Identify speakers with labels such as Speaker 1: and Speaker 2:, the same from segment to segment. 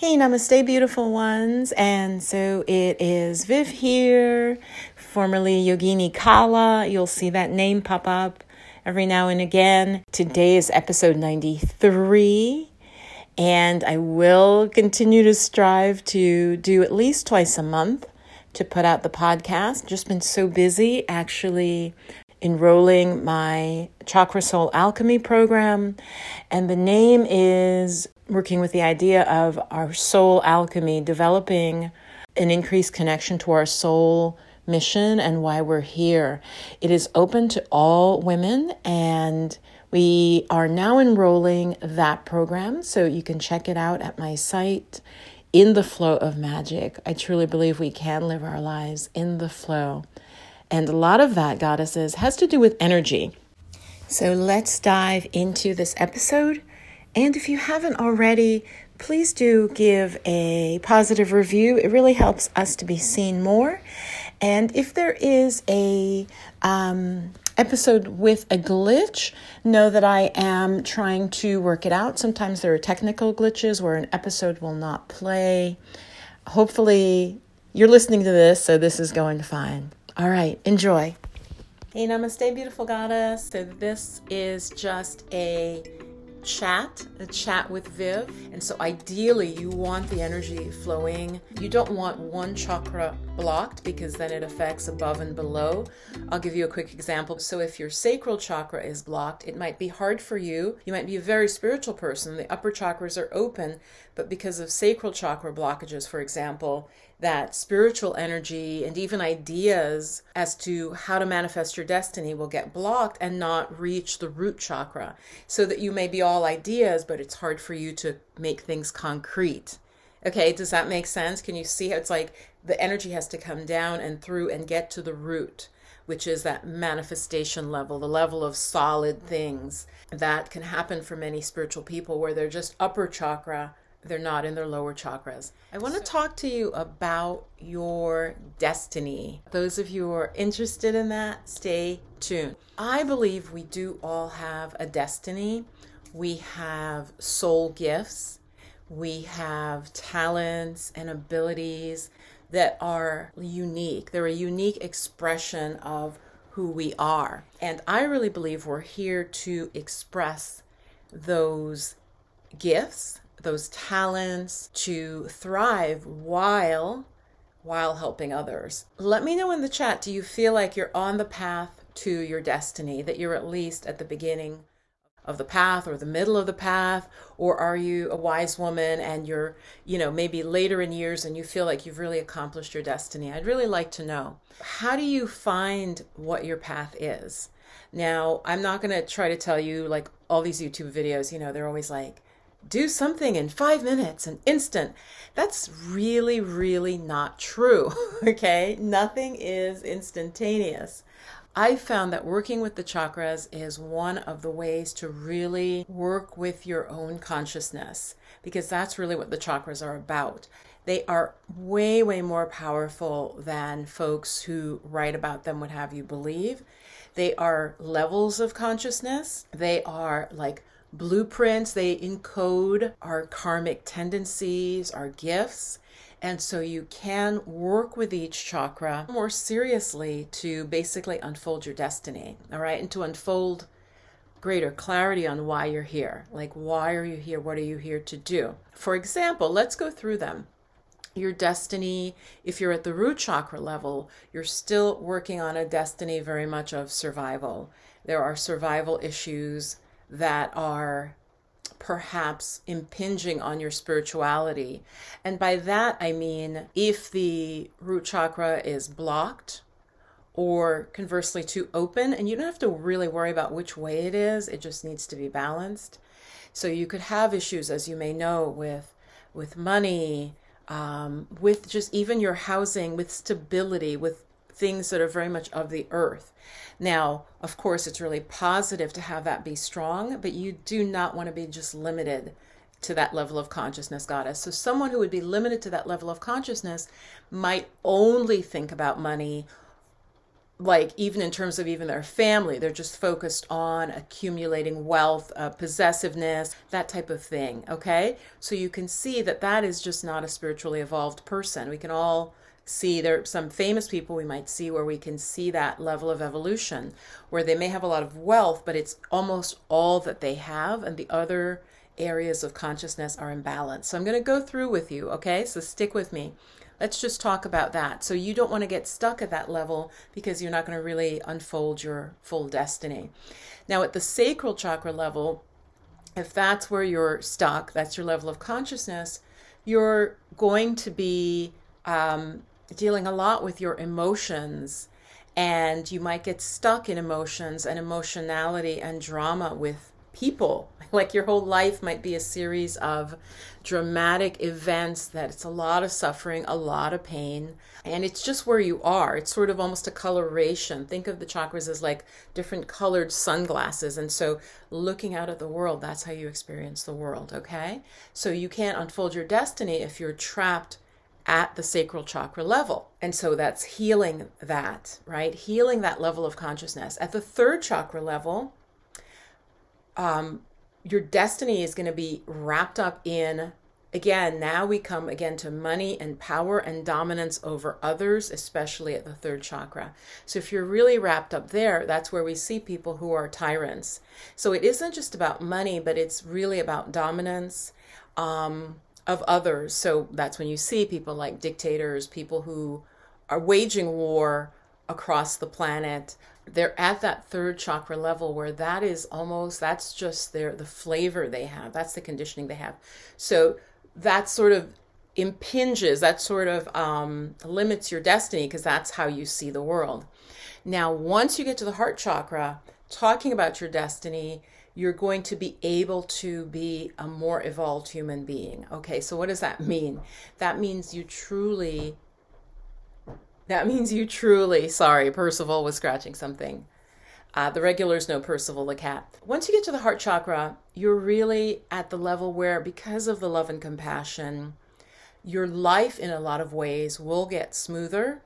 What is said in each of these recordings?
Speaker 1: Hey, namaste, beautiful ones. And so it is Viv here, formerly Yogini Kala. You'll see that name pop up every now and again. Today is episode 93, and I will continue to strive to do at least twice a month to put out the podcast. Just been so busy actually enrolling my Chakra Soul Alchemy program. And the name is working with the idea of our soul alchemy, developing an increased connection to our soul mission and why we're here. It is open to all women and we are now enrolling that program, so you can check it out at my site in the flow of magic. I truly believe we can live our lives in the flow. And a lot of that, goddesses, has to do with energy. So let's dive into this episode. And if you haven't already, please do give a positive review. It really helps us to be seen more. And if there is a um, episode with a glitch, know that I am trying to work it out. Sometimes there are technical glitches where an episode will not play. Hopefully, you're listening to this, so this is going fine. All right, enjoy. Hey, namaste, beautiful goddess. So, this is just a chat, a chat with Viv. And so ideally, you want the energy flowing. You don't want one chakra blocked because then it affects above and below. I'll give you a quick example. So if your sacral chakra is blocked, it might be hard for you. You might be a very spiritual person. The upper chakras are open, but because of sacral chakra blockages, for example, that spiritual energy and even ideas as to how to manifest your destiny will get blocked and not reach the root chakra. So that you may be all ideas, but it's hard for you to make things concrete. Okay, does that make sense? Can you see how it's like the energy has to come down and through and get to the root, which is that manifestation level, the level of solid things that can happen for many spiritual people where they're just upper chakra they're not in their lower chakras. I want to talk to you about your destiny. Those of you who are interested in that, stay tuned. I believe we do all have a destiny. We have soul gifts. We have talents and abilities that are unique. They're a unique expression of who we are. And I really believe we're here to express those gifts those talents to thrive while while helping others. Let me know in the chat do you feel like you're on the path to your destiny that you're at least at the beginning of the path or the middle of the path? Or are you a wise woman and you're you know maybe later in years and you feel like you've really accomplished your destiny? I'd really like to know. How do you find what your path is? Now i'm not going to try to tell you like all these youtube videos you know they're always like do something in five minutes, an instant. That's really, really not true. okay? Nothing is instantaneous. I found that working with the chakras is one of the ways to really work with your own consciousness because that's really what the chakras are about. They are way, way more powerful than folks who write about them would have you believe. They are levels of consciousness, they are like blueprints, they encode our karmic tendencies, our gifts. And so you can work with each chakra more seriously to basically unfold your destiny, all right, and to unfold greater clarity on why you're here. Like, why are you here? What are you here to do? For example, let's go through them. Your destiny, if you're at the root chakra level, you're still working on a destiny very much of survival. There are survival issues that are perhaps impinging on your spirituality. And by that, I mean if the root chakra is blocked or conversely too open, and you don't have to really worry about which way it is, it just needs to be balanced. So you could have issues, as you may know, with with money, um, with just even your housing, with stability, with things that are very much of the earth. Now, of course, it's really positive to have that be strong, but you do not want to be just limited to that level of consciousness, goddess. So, someone who would be limited to that level of consciousness might only think about money like even in terms of even their family they're just focused on accumulating wealth uh, possessiveness that type of thing okay so you can see that that is just not a spiritually evolved person we can all see there are some famous people we might see where we can see that level of evolution where they may have a lot of wealth but it's almost all that they have and the other areas of consciousness are imbalanced so i'm going to go through with you okay so stick with me Let's just talk about that. So you don't want to get stuck at that level because you're not going to really unfold your full destiny. Now, at the sacral chakra level, if that's where you're stuck, that's your level of consciousness, you're going to be um, dealing a lot with your emotions and you might get stuck in emotions and emotionality and drama with people. Like your whole life might be a series of dramatic events that it's a lot of suffering, a lot of pain, and it's just where you are. It's sort of almost a coloration. Think of the chakras as like different colored sunglasses. And so looking out at the world, that's how you experience the world, okay? So you can't unfold your destiny if you're trapped at the sacral chakra level. And so that's healing that, right? Healing that level of consciousness. At the third chakra level, um, your destiny is going to be wrapped up in again now we come again to money and power and dominance over others especially at the third chakra so if you're really wrapped up there that's where we see people who are tyrants so it isn't just about money but it's really about dominance um, of others. So that's when you see people like dictators people who are waging war across the planet. They're at that third chakra level where that is almost that's just their the flavor they have. That's the conditioning they have. So that sort of impinges that sort of um, limits your destiny because that's how you see the world. Now once you get to the heart chakra talking about your destiny you're going to be able to be a more evolved human being okay so what does that mean that means you truly that means you truly, sorry, Percival was scratching something. Uh, the regulars know Percival the cat. Once you get to the heart chakra, you're really at the level where, because of the love and compassion, your life in a lot of ways will get smoother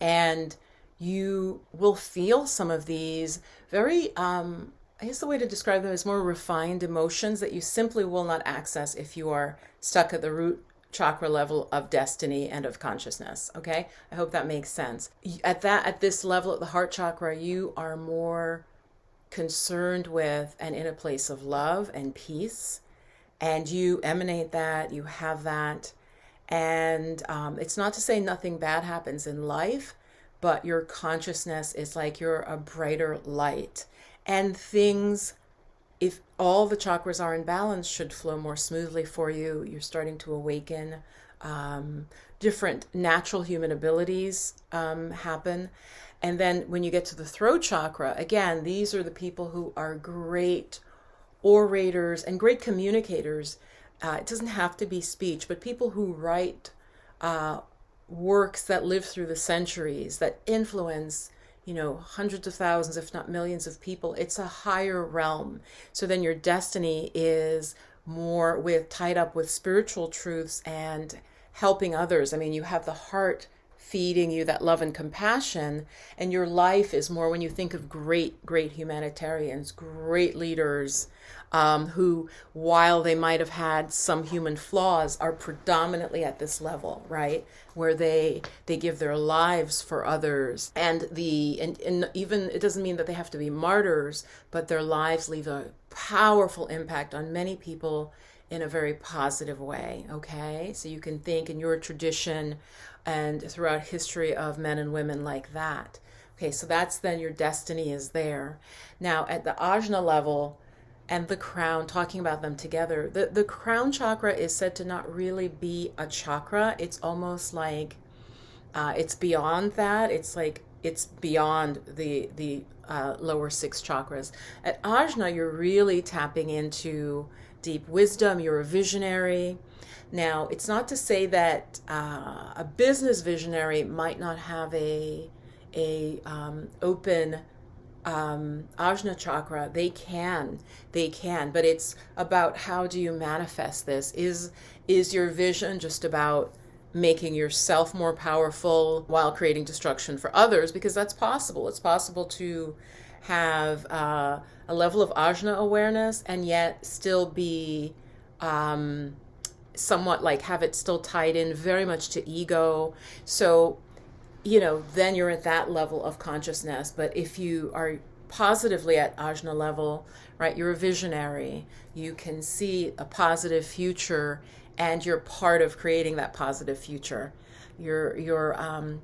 Speaker 1: and you will feel some of these very um, I guess the way to describe them is more refined emotions that you simply will not access if you are stuck at the root chakra level of destiny and of consciousness okay? I hope that makes sense. At that at this level at the heart chakra you are more concerned with and in a place of love and peace and you emanate that you have that and um, it's not to say nothing bad happens in life but your consciousness is like you're a brighter light and things if all the chakras are in balance, should flow more smoothly for you. You're starting to awaken. Um, different natural human abilities um, happen. And then when you get to the throat chakra, again, these are the people who are great orators and great communicators. Uh, it doesn't have to be speech, but people who write uh, works that live through the centuries, that influence you know, hundreds of thousands, if not millions of people. It's a higher realm. So then your destiny is more with tied up with spiritual truths and helping others. I mean, you have the heart feeding you that love and compassion and your life is more when you think of great great humanitarians great leaders um, who while they might have had some human flaws are predominantly at this level right where they they give their lives for others and the and, and even it doesn't mean that they have to be martyrs but their lives leave a powerful impact on many people in a very positive way okay so you can think in your tradition and throughout history of men and women like that. Okay, so that's then your destiny is there. Now at the ajna level and the crown, talking about them together, the, the crown chakra is said to not really be a chakra. It's almost like uh, it's beyond that. It's like it's beyond the the uh, lower six chakras. At ajna, you're really tapping into deep wisdom. You're a visionary. Now, it's not to say that uh, a business visionary might not have a a um, open um, ajna chakra. They can, they can, but it's about how do you manifest this? Is is your vision just about making yourself more powerful while creating destruction for others because that's possible. It's possible to have uh, a level of ajna awareness and yet still be um, somewhat like have it still tied in very much to ego. So, you know, then you're at that level of consciousness. But if you are positively at ajna level, right, you're a visionary, you can see a positive future and you're part of creating that positive future. You're, you're, um,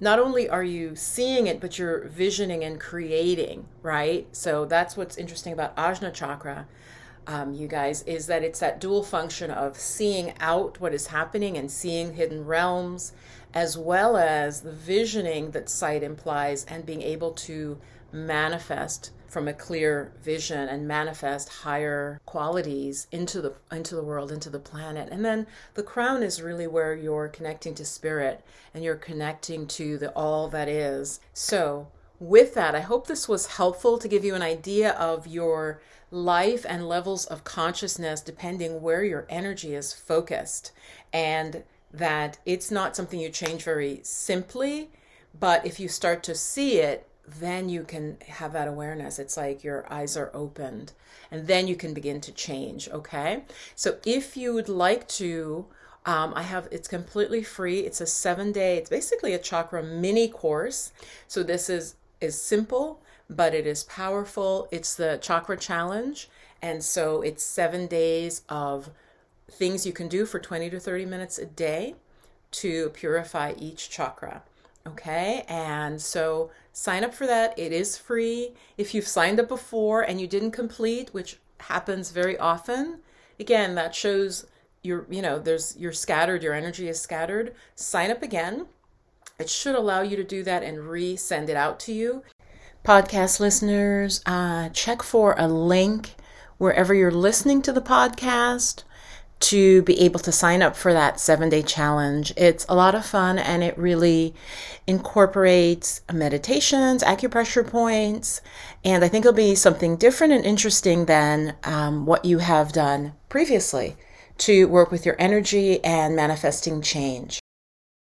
Speaker 1: not only are you seeing it, but you're visioning and creating, right? So that's what's interesting about Ajna Chakra, um, you guys, is that it's that dual function of seeing out what is happening and seeing hidden realms, as well as the visioning that sight implies and being able to manifest from a clear vision and manifest higher qualities into the into the world into the planet. And then the crown is really where you're connecting to spirit and you're connecting to the all that is. So with that i hope this was helpful to give you an idea of your life and levels of consciousness depending where your energy is focused. And that it's not something you change very simply but if you start to see it then you can have that awareness. It's like your eyes are opened, and then you can begin to change. Okay. So if you would like to, um, I have it's completely free. It's a seven day. It's basically a chakra mini course. So this is is simple, but it is powerful. It's the chakra challenge, and so it's seven days of things you can do for 20 to 30 minutes a day to purify each chakra. Okay, and so sign up for that. It is free. If you've signed up before and you didn't complete, which happens very often, again, that shows you're, you know, there's you're scattered, your energy is scattered. Sign up again. It should allow you to do that and resend it out to you. Podcast listeners, uh, check for a link wherever you're listening to the podcast to be able to sign up for that seven day challenge. It's a lot of fun and it really incorporates meditations, acupressure points, and I think it'll be something different and interesting than um, what you have done previously to work with your energy and manifesting change.